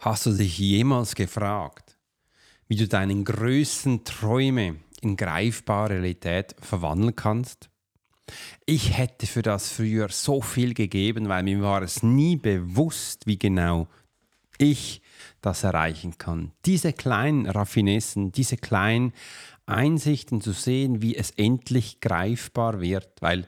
Hast du dich jemals gefragt, wie du deinen größten Träume in greifbare Realität verwandeln kannst? Ich hätte für das früher so viel gegeben, weil mir war es nie bewusst, wie genau ich das erreichen kann. Diese kleinen Raffinessen, diese kleinen Einsichten zu sehen, wie es endlich greifbar wird, weil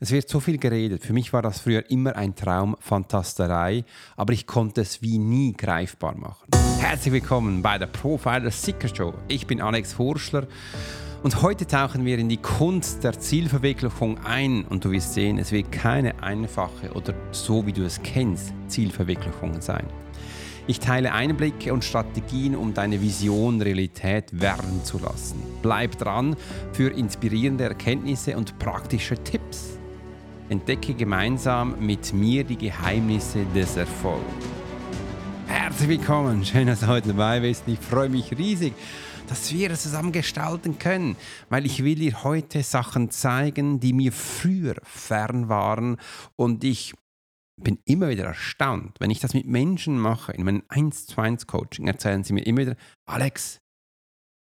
es wird so viel geredet. Für mich war das früher immer ein Traum, Fantasterei, aber ich konnte es wie nie greifbar machen. Herzlich willkommen bei der Profiler Seeker Show. Ich bin Alex Horschler und heute tauchen wir in die Kunst der Zielverwirklichung ein und du wirst sehen, es wird keine einfache oder so wie du es kennst Zielverwirklichung sein. Ich teile Einblicke und Strategien, um deine Vision Realität werden zu lassen. Bleib dran für inspirierende Erkenntnisse und praktische Tipps. Entdecke gemeinsam mit mir die Geheimnisse des Erfolgs. Herzlich willkommen, schön, dass du heute dabei bist. Ich freue mich riesig, dass wir es zusammen gestalten können, weil ich will dir heute Sachen zeigen, die mir früher fern waren und ich bin immer wieder erstaunt, wenn ich das mit Menschen mache, in meinem 1 zu 1 Coaching, erzählen sie mir immer wieder, Alex,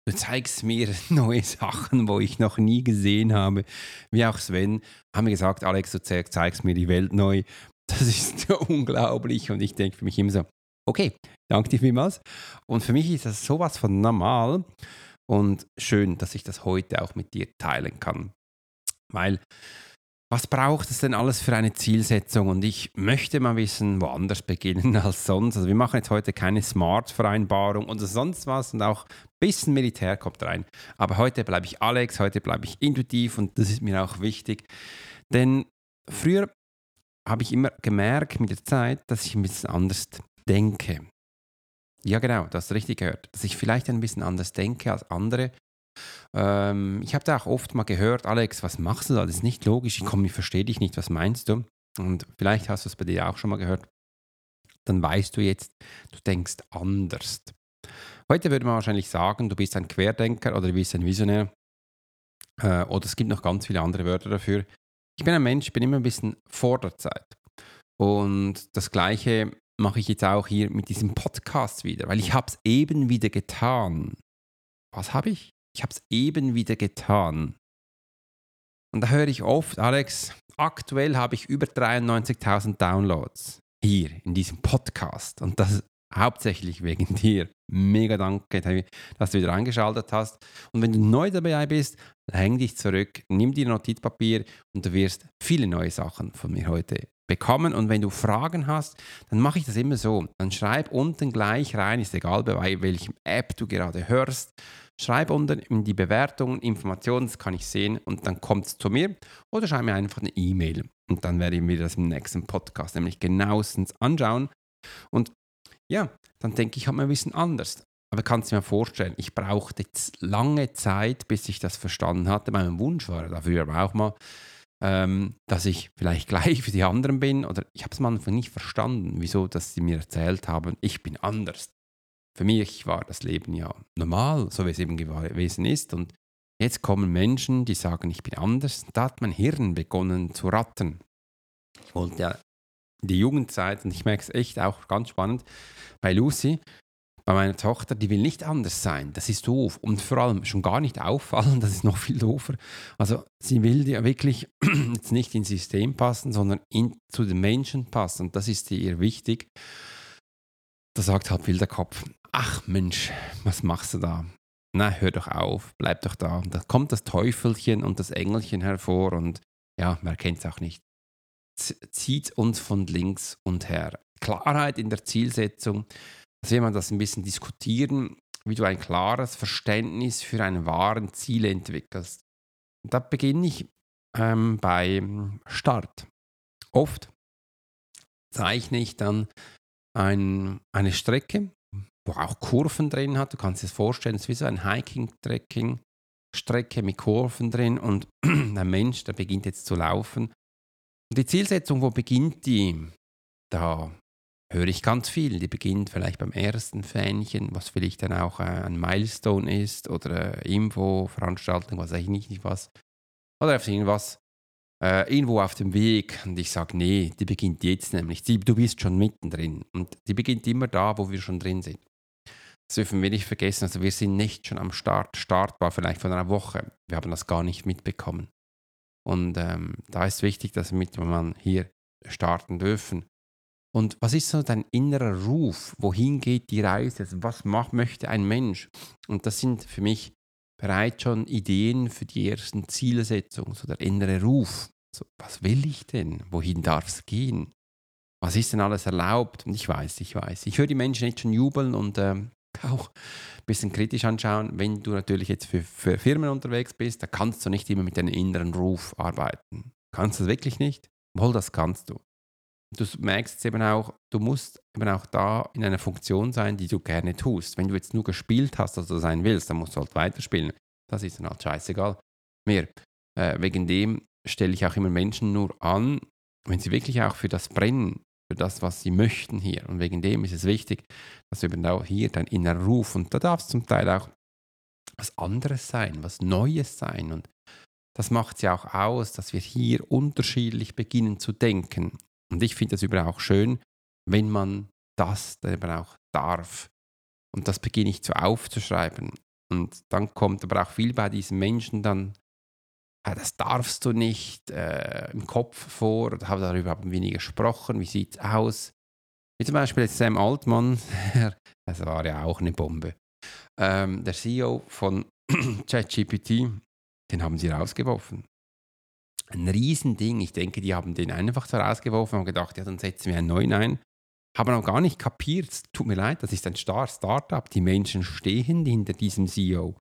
Du zeigst mir neue Sachen, wo ich noch nie gesehen habe. Wie auch Sven haben mir gesagt, Alex, du zeigst mir die Welt neu. Das ist unglaublich. Und ich denke für mich immer so, okay, danke dir vielmals. Und für mich ist das sowas von normal und schön, dass ich das heute auch mit dir teilen kann. Weil was braucht es denn alles für eine Zielsetzung? Und ich möchte mal wissen, woanders beginnen als sonst. Also wir machen jetzt heute keine Smart-Vereinbarung oder sonst was und auch ein bisschen Militär kommt rein. Aber heute bleibe ich Alex, heute bleibe ich intuitiv und das ist mir auch wichtig. Denn früher habe ich immer gemerkt mit der Zeit, dass ich ein bisschen anders denke. Ja, genau, du hast richtig gehört. Dass ich vielleicht ein bisschen anders denke als andere ähm, ich habe da auch oft mal gehört, Alex, was machst du da? Das ist nicht logisch. Ich komme, ich verstehe dich nicht. Was meinst du? Und vielleicht hast du es bei dir auch schon mal gehört. Dann weißt du jetzt, du denkst anders. Heute würde man wahrscheinlich sagen, du bist ein Querdenker oder du bist ein Visionär. Äh, oder es gibt noch ganz viele andere Wörter dafür. Ich bin ein Mensch, ich bin immer ein bisschen vor der Zeit. Und das Gleiche mache ich jetzt auch hier mit diesem Podcast wieder, weil ich habe es eben wieder getan. Was habe ich? Ich habe es eben wieder getan. Und da höre ich oft, Alex, aktuell habe ich über 93.000 Downloads hier in diesem Podcast. Und das hauptsächlich wegen dir. Mega danke, dass du wieder eingeschaltet hast. Und wenn du neu dabei bist, häng dich zurück, nimm dir Notizpapier und du wirst viele neue Sachen von mir heute bekommen. Und wenn du Fragen hast, dann mache ich das immer so. Dann schreib unten gleich rein, ist egal bei welchem App du gerade hörst. Schreib unten in die Bewertungen Informationen, das kann ich sehen und dann kommt es zu mir oder schreib mir einfach eine E-Mail und dann werde ich mir das im nächsten Podcast nämlich genauestens anschauen und ja, dann denke ich, habe mir ein bisschen anders. Aber kannst du mir vorstellen, ich brauchte jetzt lange Zeit, bis ich das verstanden hatte. Mein Wunsch war dafür aber auch mal, ähm, dass ich vielleicht gleich wie die anderen bin oder ich habe es am Anfang nicht verstanden, wieso, dass sie mir erzählt haben, ich bin anders. Für mich war das Leben ja normal, so wie es eben gewesen ist. Und jetzt kommen Menschen, die sagen, ich bin anders. Da hat mein Hirn begonnen zu rattern. Und ja, die Jugendzeit, und ich merke es echt auch ganz spannend, bei Lucy, bei meiner Tochter, die will nicht anders sein. Das ist doof. Und vor allem schon gar nicht auffallen, das ist noch viel doofer. Also sie will ja wirklich jetzt nicht ins System passen, sondern in, zu den Menschen passen. Und das ist ihr wichtig. Da sagt halt viel der Kopf, ach Mensch, was machst du da? Na, hör doch auf, bleib doch da. Da kommt das Teufelchen und das Engelchen hervor und ja, wer kennt es auch nicht. Zieht uns von links und her. Klarheit in der Zielsetzung, dass wir mal das ein bisschen diskutieren, wie du ein klares Verständnis für einen wahren Ziel entwickelst. Da beginne ich ähm, beim Start. Oft zeichne ich dann ein, eine Strecke, wo auch Kurven drin hat. Du kannst dir das vorstellen, es ist wie so ein Hiking-Trekking. Strecke mit Kurven drin und der Mensch, der beginnt jetzt zu laufen. Und die Zielsetzung, wo beginnt die? Da höre ich ganz viel. Die beginnt vielleicht beim ersten Fähnchen, was vielleicht dann auch äh, ein Milestone ist oder eine Info, Veranstaltung, was weiß ich nicht, nicht was. Oder einfach irgendwas. Äh, irgendwo auf dem Weg und ich sage, nee, die beginnt jetzt nämlich. Die, du bist schon mittendrin und die beginnt immer da, wo wir schon drin sind. Das dürfen wir nicht vergessen. Also wir sind nicht schon am Start. Start war vielleicht vor einer Woche. Wir haben das gar nicht mitbekommen. Und ähm, da ist wichtig, dass wir man hier starten dürfen. Und was ist so dein innerer Ruf? Wohin geht die Reise? Was macht, möchte ein Mensch? Und das sind für mich bereits schon Ideen für die ersten Zielsetzungen, so der innere Ruf. So, was will ich denn? Wohin darf es gehen? Was ist denn alles erlaubt? Und ich weiß, ich weiß. Ich höre die Menschen jetzt schon jubeln und ähm, auch ein bisschen kritisch anschauen. Wenn du natürlich jetzt für, für Firmen unterwegs bist, da kannst du nicht immer mit deinem inneren Ruf arbeiten. Kannst du das wirklich nicht? Wohl, das kannst du. Du merkst jetzt eben auch, du musst eben auch da in einer Funktion sein, die du gerne tust. Wenn du jetzt nur gespielt hast, dass du sein willst, dann musst du halt weiterspielen. Das ist dann halt scheißegal. Mehr. Äh, wegen dem stelle ich auch immer Menschen nur an, wenn sie wirklich auch für das brennen, für das, was sie möchten hier. Und wegen dem ist es wichtig, dass eben auch hier dein innerer Ruf und da darf es zum Teil auch was anderes sein, was Neues sein. Und das macht es ja auch aus, dass wir hier unterschiedlich beginnen zu denken. Und ich finde das übrigens auch schön, wenn man das dann eben auch darf. Und das beginne ich zu aufzuschreiben. Und dann kommt aber auch viel bei diesen Menschen dann, äh, das darfst du nicht äh, im Kopf vor, oder habe darüber haben wir nie gesprochen, wie sieht es aus? Wie zum Beispiel Sam Altmann, das war ja auch eine Bombe. Ähm, der CEO von ChatGPT, den haben sie rausgeworfen. Ein Riesending. Ich denke, die haben den einfach so rausgeworfen und gedacht, ja, dann setzen wir einen neuen ein. Haben auch gar nicht kapiert, tut mir leid, das ist ein Star Startup. Die Menschen stehen hinter diesem CEO.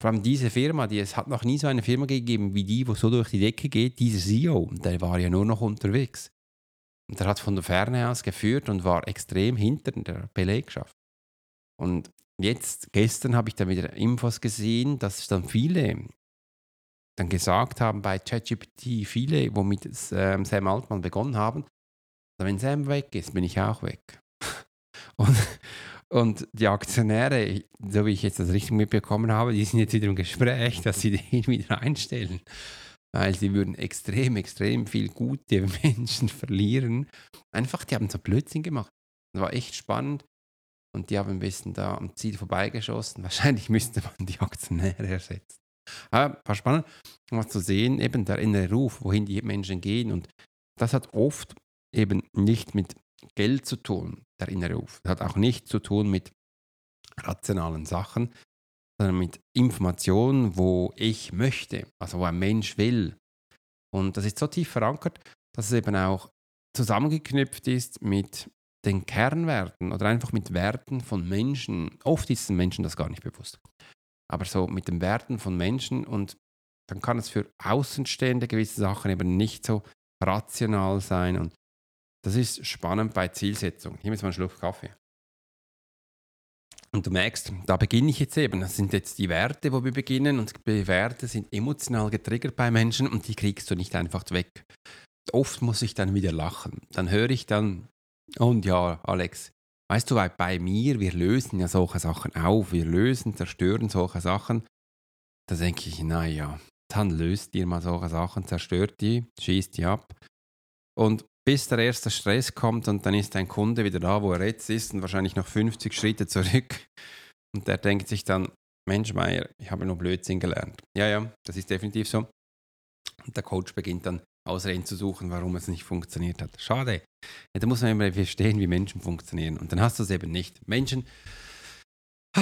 Vor allem diese Firma, die, es hat noch nie so eine Firma gegeben wie die, wo so durch die Decke geht. Dieser CEO, der war ja nur noch unterwegs. Und der hat von der Ferne aus geführt und war extrem hinter der Belegschaft. Und jetzt, gestern habe ich da wieder Infos gesehen, dass dann viele dann gesagt haben bei ChatGPT, viele, womit ähm, Sam Altmann begonnen haben, wenn Sam weg ist, bin ich auch weg. und, und die Aktionäre, so wie ich jetzt das richtig mitbekommen habe, die sind jetzt wieder im Gespräch, dass sie den wieder einstellen. Weil sie würden extrem, extrem viel gute Menschen verlieren. Einfach, die haben so Blödsinn gemacht. Das war echt spannend. Und die haben ein bisschen da am Ziel vorbeigeschossen. Wahrscheinlich müsste man die Aktionäre ersetzen. Aber war spannend, was zu sehen, eben der innere Ruf, wohin die Menschen gehen. Und das hat oft eben nicht mit Geld zu tun, der innere Ruf. Das hat auch nicht zu tun mit rationalen Sachen, sondern mit Informationen, wo ich möchte, also wo ein Mensch will. Und das ist so tief verankert, dass es eben auch zusammengeknüpft ist mit den Kernwerten oder einfach mit Werten von Menschen. Oft ist den Menschen das gar nicht bewusst aber so mit den Werten von Menschen und dann kann es für Außenstehende gewisse Sachen eben nicht so rational sein und das ist spannend bei Zielsetzung. Hier ist mal einen Schluck Kaffee. Und du merkst, da beginne ich jetzt eben. Das sind jetzt die Werte, wo wir beginnen. Und die Werte sind emotional getriggert bei Menschen und die kriegst du nicht einfach weg. Oft muss ich dann wieder lachen. Dann höre ich dann, und ja, Alex, Weißt du, weil bei mir, wir lösen ja solche Sachen auf, wir lösen, zerstören solche Sachen. Da denke ich, naja, dann löst ihr mal solche Sachen, zerstört die, schießt die ab. Und bis der erste Stress kommt und dann ist ein Kunde wieder da, wo er jetzt ist und wahrscheinlich noch 50 Schritte zurück. Und der denkt sich dann, Mensch, Meier, ich habe nur Blödsinn gelernt. Ja, ja, das ist definitiv so. Und der Coach beginnt dann Ausreden zu suchen, warum es nicht funktioniert hat. Schade. Ja, da muss man immer verstehen, wie Menschen funktionieren. Und dann hast du es eben nicht. Menschen,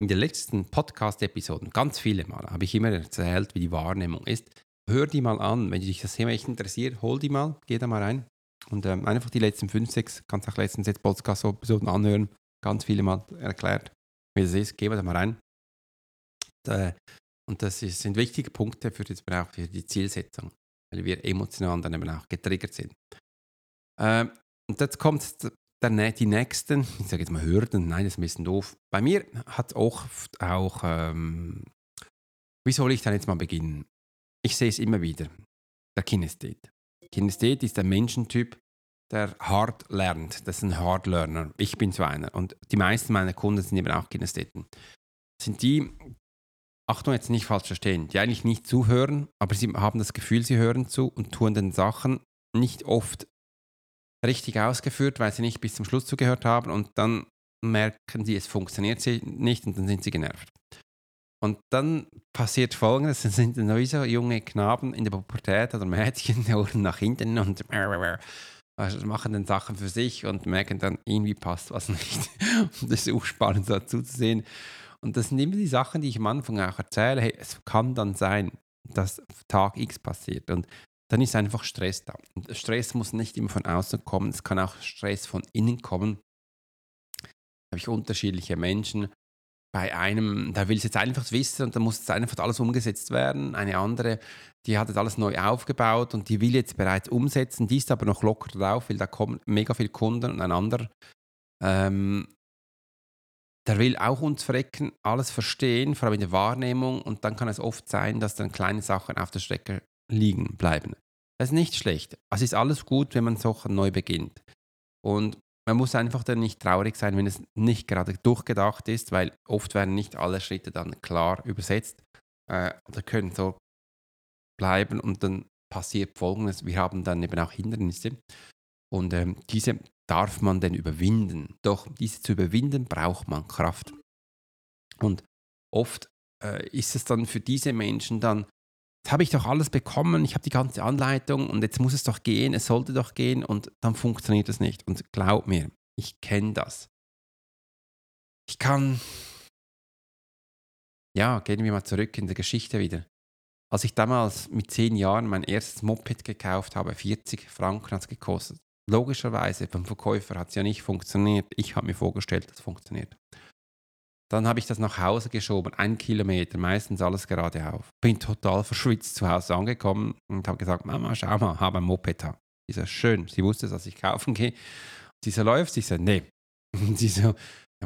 in den letzten Podcast-Episoden, ganz viele Mal, habe ich immer erzählt, wie die Wahrnehmung ist. Hör die mal an. Wenn dich das Thema echt interessiert, hol die mal, geh da mal rein. Und ähm, einfach die letzten fünf, sechs, kannst auch letzten sechs Podcast-Episoden anhören. Ganz viele Mal erklärt, wie das ist. Geh mal da mal rein. Da, und das ist, sind wichtige Punkte für, das, auch für die Zielsetzung, weil wir emotional dann eben auch getriggert sind. Ähm, und jetzt kommt der, die nächsten, ich sage jetzt mal Hürden, nein, das ist ein bisschen doof. Bei mir hat auch, auch ähm, wie soll ich dann jetzt mal beginnen? Ich sehe es immer wieder, der Kinesthet. Kinesthet ist ein Menschentyp, der hart lernt. Das ist ein Hard Learner. Ich bin so einer. Und die meisten meiner Kunden sind eben auch Kinestheten. Sind die, Achtung, jetzt nicht falsch verstehen, die eigentlich nicht zuhören, aber sie haben das Gefühl, sie hören zu und tun den Sachen nicht oft richtig ausgeführt, weil sie nicht bis zum Schluss zugehört haben und dann merken sie, es funktioniert nicht und dann sind sie genervt. Und dann passiert folgendes: Es sind sowieso junge Knaben in der Pubertät oder Mädchen, die hören nach hinten und machen dann Sachen für sich und merken dann, irgendwie passt was nicht. Und das ist auch spannend dazu zu sehen. Und das sind immer die Sachen, die ich am Anfang auch erzähle. Hey, es kann dann sein, dass Tag X passiert. Und dann ist einfach Stress da. Und Stress muss nicht immer von außen kommen, es kann auch Stress von innen kommen. Da habe ich unterschiedliche Menschen. Bei einem, da will es jetzt einfach wissen und da muss jetzt einfach alles umgesetzt werden. Eine andere, die hat jetzt alles neu aufgebaut und die will jetzt bereits umsetzen, die ist aber noch locker drauf, weil da kommen mega viele Kunden und ein anderer, ähm, der will auch uns verrecken, alles verstehen, vor allem in der Wahrnehmung und dann kann es oft sein, dass dann kleine Sachen auf der Strecke liegen bleiben. Das ist nicht schlecht. Es ist alles gut, wenn man so neu beginnt. Und man muss einfach dann nicht traurig sein, wenn es nicht gerade durchgedacht ist, weil oft werden nicht alle Schritte dann klar übersetzt äh, oder können so bleiben und dann passiert Folgendes. Wir haben dann eben auch Hindernisse und ähm, diese darf man dann überwinden. Doch diese zu überwinden braucht man Kraft. Und oft äh, ist es dann für diese Menschen dann jetzt habe ich doch alles bekommen, ich habe die ganze Anleitung und jetzt muss es doch gehen, es sollte doch gehen und dann funktioniert es nicht. Und glaub mir, ich kenne das. Ich kann, ja, gehen wir mal zurück in der Geschichte wieder. Als ich damals mit zehn Jahren mein erstes Moped gekauft habe, 40 Franken hat es gekostet. Logischerweise, beim Verkäufer hat es ja nicht funktioniert. Ich habe mir vorgestellt, es funktioniert. Dann habe ich das nach Hause geschoben, ein Kilometer, meistens alles geradeauf. Bin total verschwitzt zu Hause angekommen und habe gesagt, Mama, schau mal, habe ein Moped. Sie so, schön. Sie wusste, dass ich kaufen gehe. Sie so, läuft? Sie so, nee. Und sie so, ja,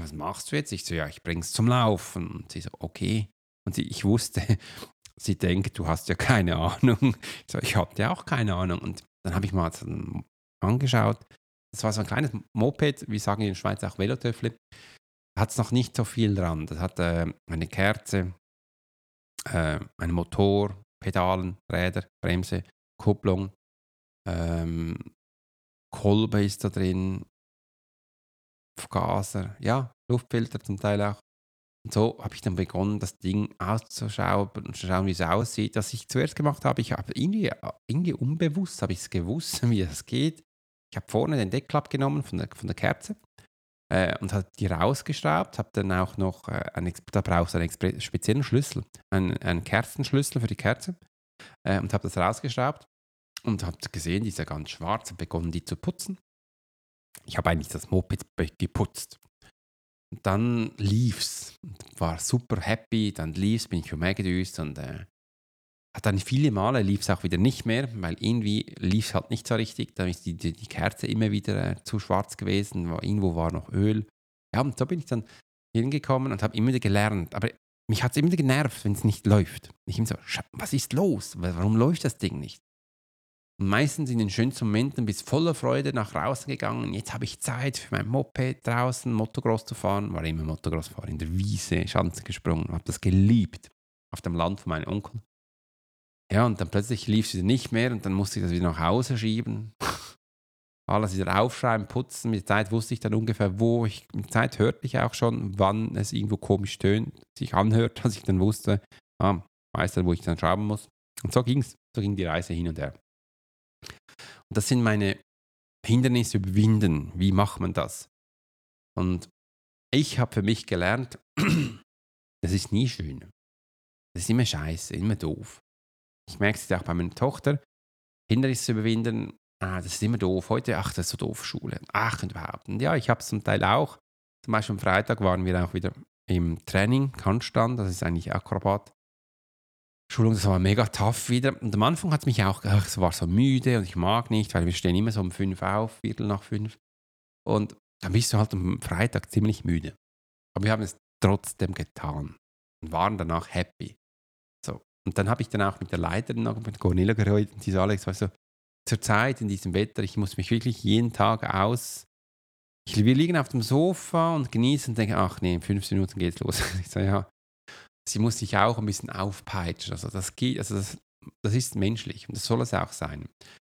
was machst du jetzt? Ich so, ja, ich bringe es zum Laufen. Und sie so, okay. Und sie, ich wusste, sie denkt, du hast ja keine Ahnung. Ich so, ich hatte auch keine Ahnung. Und dann habe ich mal angeschaut. Das war so ein kleines Moped, wie sagen in der Schweiz auch Velotöffle hat es noch nicht so viel dran. Das hat äh, eine Kerze, äh, einen Motor, Pedalen, Räder, Bremse, Kupplung, ähm, Kolbe ist da drin, Vergaser, ja, Luftfilter zum Teil auch. Und so habe ich dann begonnen, das Ding auszuschauen und zu schauen, wie es aussieht. Was ich zuerst gemacht habe, ich habe irgendwie, irgendwie unbewusst, habe ich es gewusst, wie das geht. Ich habe vorne den Deckel abgenommen von der, von der Kerze äh, und habe die rausgeschraubt, habe dann auch noch, äh, einen, da brauchst du einen speziellen Schlüssel, einen, einen Kerzenschlüssel für die Kerze äh, und habe das rausgeschraubt und habe gesehen, die ist ja ganz schwarz, habe begonnen, die zu putzen. Ich habe eigentlich das Moped geputzt. Und dann lief's, war super happy, dann lief's, bin ich umhergedüst und äh, dann viele Male lief es auch wieder nicht mehr, weil irgendwie lief es halt nicht so richtig. Da ist die, die, die Kerze immer wieder äh, zu schwarz gewesen, irgendwo war noch Öl. Ja, und so bin ich dann hingekommen und habe immer wieder gelernt. Aber mich hat es immer genervt, wenn es nicht läuft. Ich immer so, was ist los? Warum läuft das Ding nicht? Und meistens in den schönsten Momenten bis voller Freude nach draußen gegangen. Jetzt habe ich Zeit für mein Moped draußen, Motocross zu fahren. War immer Motocross-Fahrer, in der Wiese, Schanze gesprungen, habe das geliebt. Auf dem Land von meinem Onkel. Ja, und dann plötzlich lief sie nicht mehr und dann musste ich das wieder nach Hause schieben. Alles wieder aufschreiben, putzen. Mit der Zeit wusste ich dann ungefähr, wo ich, mit der Zeit hörte ich auch schon, wann es irgendwo komisch tönt, sich anhört, dass ich dann wusste, ah, weiß dann, wo ich dann schrauben muss. Und so ging es, so ging die Reise hin und her. Und das sind meine Hindernisse überwinden. Wie macht man das? Und ich habe für mich gelernt, das ist nie schön. Das ist immer scheiße, immer doof. Ich merke es auch bei meiner Tochter. Hindernisse zu überwinden, ah, das ist immer doof. Heute, ach, das ist so doof, Schule. Ach, und überhaupt. Und ja, ich habe es zum Teil auch. Zum Beispiel am Freitag waren wir auch wieder im Training, Handstand, das ist eigentlich Akrobat. Schulung, das war mega tough wieder. Und am Anfang hat es mich auch, ach, es war so müde und ich mag nicht, weil wir stehen immer so um fünf auf, Viertel nach fünf. Und dann bist du halt am Freitag ziemlich müde. Aber wir haben es trotzdem getan und waren danach happy. Und dann habe ich dann auch mit der Leiterin mit Cornelia geredet und die so, Alex, weißt du, zur Zeit in diesem Wetter, ich muss mich wirklich jeden Tag aus. Ich, wir liegen auf dem Sofa und genießen und denken, ach nee, in 15 Minuten geht's los. Ich sage, ja. sie muss sich auch ein bisschen aufpeitschen. Also das geht, also das, das ist menschlich und das soll es auch sein. Und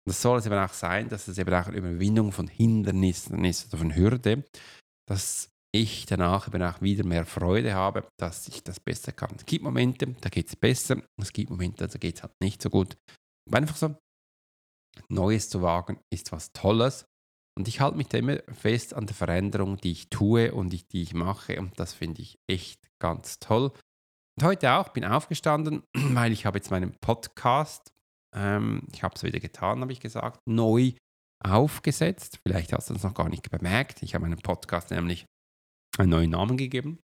das soll es eben auch sein, dass es eben auch eine Überwindung von Hindernissen ist oder von Hürde, dass ich danach eben auch wieder mehr Freude habe, dass ich das besser kann. Es gibt Momente, da geht es besser, es gibt Momente, da geht es halt nicht so gut. Aber einfach so, Neues zu wagen ist was Tolles. Und ich halte mich da immer fest an der Veränderung, die ich tue und die, die ich mache. Und das finde ich echt ganz toll. Und heute auch, bin aufgestanden, weil ich habe jetzt meinen Podcast, ähm, ich habe es wieder getan, habe ich gesagt, neu aufgesetzt. Vielleicht hast du es noch gar nicht bemerkt. Ich habe meinem Podcast nämlich einen neuen Namen gegeben.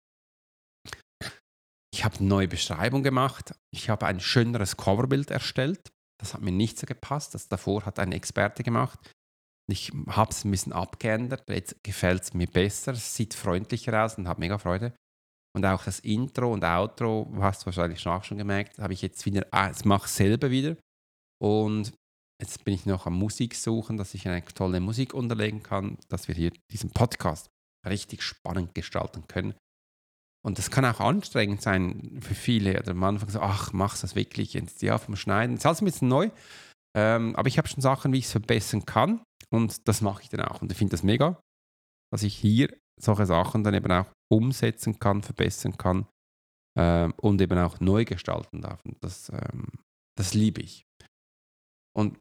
Ich habe eine neue Beschreibung gemacht. Ich habe ein schöneres Coverbild erstellt. Das hat mir nicht so gepasst. Das davor hat ein Experte gemacht. Ich habe es ein bisschen abgeändert. Jetzt gefällt es mir besser. Es sieht freundlicher aus und habe mega Freude. Und auch das Intro und Outro, hast du wahrscheinlich auch schon gemerkt, habe ich jetzt wieder, ah, das mache ich selber wieder. Und jetzt bin ich noch am Musik suchen, dass ich eine tolle Musik unterlegen kann, dass wir hier diesen Podcast richtig spannend gestalten können. Und das kann auch anstrengend sein für viele. Oder am Anfang so, ach, machst du das wirklich jetzt? Ja, vom Schneiden. Das ist alles ein bisschen neu. Ähm, aber ich habe schon Sachen, wie ich es verbessern kann. Und das mache ich dann auch. Und ich finde das mega, dass ich hier solche Sachen dann eben auch umsetzen kann, verbessern kann ähm, und eben auch neu gestalten darf. Und das, ähm, das liebe ich. Und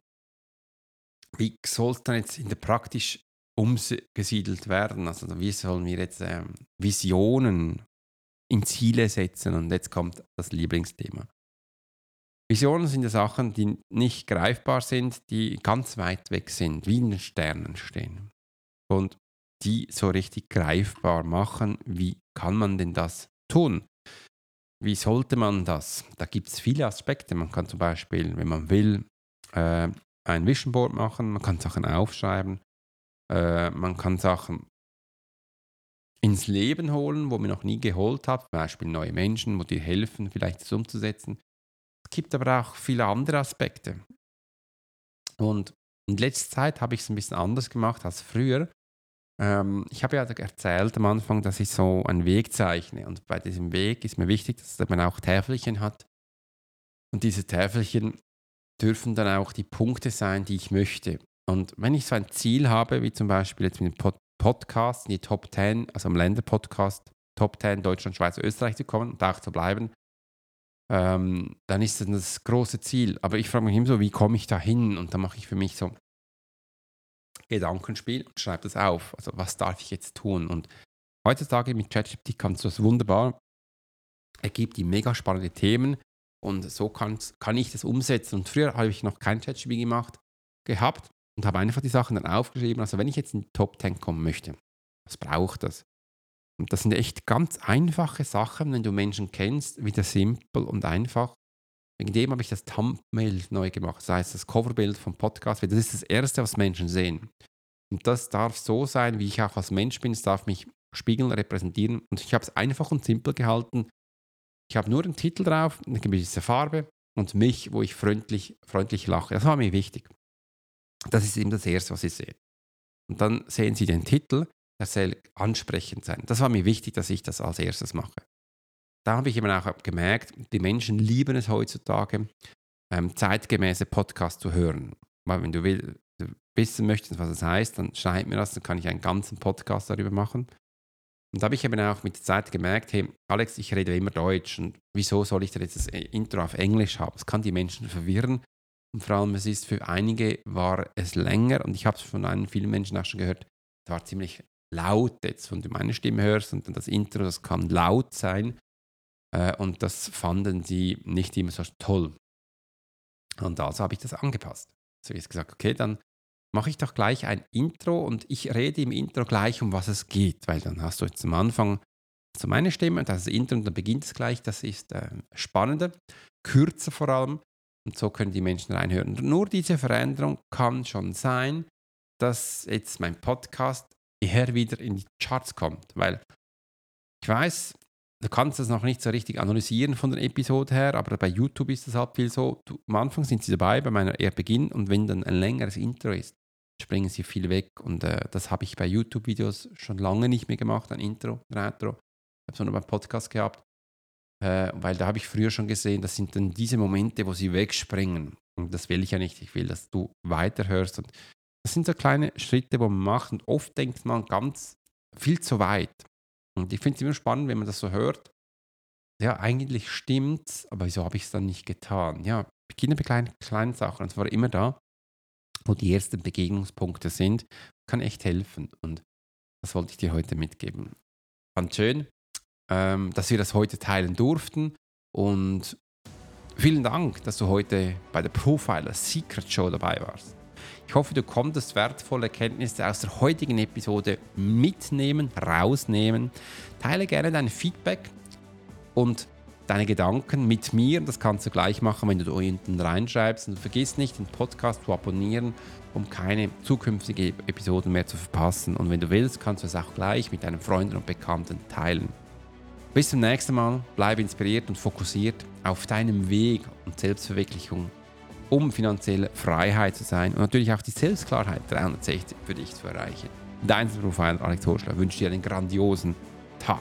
wie soll es dann jetzt in der praktisch umgesiedelt werden? Also wie sollen wir jetzt ähm, Visionen in Ziele setzen? Und jetzt kommt das Lieblingsthema. Visionen sind ja Sachen, die nicht greifbar sind, die ganz weit weg sind, wie in den Sternen stehen. Und die so richtig greifbar machen, wie kann man denn das tun? Wie sollte man das? Da gibt es viele Aspekte. Man kann zum Beispiel, wenn man will, äh, ein Vision Board machen, man kann Sachen aufschreiben, äh, man kann Sachen ins Leben holen, wo man noch nie geholt hat, zum Beispiel neue Menschen, wo dir helfen, vielleicht das umzusetzen. Es gibt aber auch viele andere Aspekte. Und in letzter Zeit habe ich es ein bisschen anders gemacht als früher. Ähm, ich habe ja erzählt am Anfang, dass ich so einen Weg zeichne. Und bei diesem Weg ist mir wichtig, dass man auch Täfelchen hat. Und diese Täfelchen dürfen dann auch die Punkte sein, die ich möchte. Und wenn ich so ein Ziel habe, wie zum Beispiel jetzt mit dem Pod Podcast in die Top 10, also am Länder-Podcast, Top 10 Deutschland, Schweiz, Österreich zu kommen und auch zu bleiben, ähm, dann ist das das große Ziel. Aber ich frage mich immer so, wie komme ich da hin? Und dann mache ich für mich so Gedankenspiel und schreibe das auf. Also was darf ich jetzt tun? Und heutzutage mit ChatGPT kannst du das wunderbar. Er gibt die mega spannende Themen und so kann ich das umsetzen. Und früher habe ich noch kein ChatGPT gemacht, gehabt und habe einfach die Sachen dann aufgeschrieben. Also wenn ich jetzt in die Top 10 kommen möchte, was braucht das? Und das sind echt ganz einfache Sachen, wenn du Menschen kennst, wieder simpel und einfach. Wegen dem habe ich das Thumbnail neu gemacht, das heißt das Coverbild vom Podcast. Das ist das Erste, was Menschen sehen. Und das darf so sein, wie ich auch als Mensch bin. Es darf mich spiegeln, repräsentieren. Und ich habe es einfach und simpel gehalten. Ich habe nur den Titel drauf, eine gewisse Farbe und mich, wo ich freundlich, freundlich lache. Das war mir wichtig. Das ist eben das Erste, was Sie sehen. Und dann sehen Sie den Titel er soll ansprechend sein. Das war mir wichtig, dass ich das als erstes mache. Da habe ich eben auch gemerkt, die Menschen lieben es heutzutage, ähm, zeitgemäße Podcasts zu hören. Weil wenn du will, wissen möchtest, was das heißt, dann schreib mir das, dann kann ich einen ganzen Podcast darüber machen. Und da habe ich eben auch mit der Zeit gemerkt, hey, Alex, ich rede immer Deutsch und wieso soll ich denn jetzt das Intro auf Englisch haben? Das kann die Menschen verwirren. Und vor allem, es ist für einige war es länger und ich habe es von einem, vielen Menschen auch schon gehört, es war ziemlich laut jetzt, wenn du meine Stimme hörst und dann das Intro, das kann laut sein. Äh, und das fanden sie nicht immer so toll. Und also habe ich das angepasst. So ich gesagt, okay, dann mache ich doch gleich ein Intro und ich rede im Intro gleich, um was es geht, weil dann hast du jetzt am Anfang so meine Stimme, das ist das Intro und dann beginnt es gleich. Das ist äh, spannender, kürzer vor allem und so können die Menschen reinhören. Nur diese Veränderung kann schon sein, dass jetzt mein Podcast eher wieder in die Charts kommt. Weil ich weiß, du kannst das noch nicht so richtig analysieren von der Episode her, aber bei YouTube ist es halt viel so, du, am Anfang sind sie dabei, bei meiner eher Beginn und wenn dann ein längeres Intro ist, springen sie viel weg und äh, das habe ich bei YouTube-Videos schon lange nicht mehr gemacht, ein Intro, ein Outro. Ich habe es nur beim Podcast gehabt. Äh, weil da habe ich früher schon gesehen, das sind dann diese Momente, wo sie wegspringen. Und das will ich ja nicht. Ich will, dass du weiterhörst. Und das sind so kleine Schritte, wo man macht. Und oft denkt man ganz viel zu weit. Und ich finde es immer spannend, wenn man das so hört. Ja, eigentlich stimmt's, aber wieso habe ich es dann nicht getan? Ja, beginne bei kleinen, kleinen Sachen. Und zwar immer da, wo die ersten Begegnungspunkte sind, kann echt helfen. Und das wollte ich dir heute mitgeben. Fand schön, ähm, dass wir das heute teilen durften. Und vielen Dank, dass du heute bei der Profiler Secret Show dabei warst. Ich hoffe, du konntest wertvolle Erkenntnisse aus der heutigen Episode mitnehmen, rausnehmen. Teile gerne dein Feedback und deine Gedanken mit mir. Das kannst du gleich machen, wenn du da unten reinschreibst. Und vergiss nicht, den Podcast zu abonnieren, um keine zukünftigen Episoden mehr zu verpassen. Und wenn du willst, kannst du es auch gleich mit deinen Freunden und Bekannten teilen. Bis zum nächsten Mal, bleib inspiriert und fokussiert auf deinem Weg und Selbstverwirklichung, um finanzielle Freiheit zu sein und natürlich auch die Selbstklarheit 360 für dich zu erreichen. Dein Profiler Alex Horschler wünscht dir einen grandiosen Tag.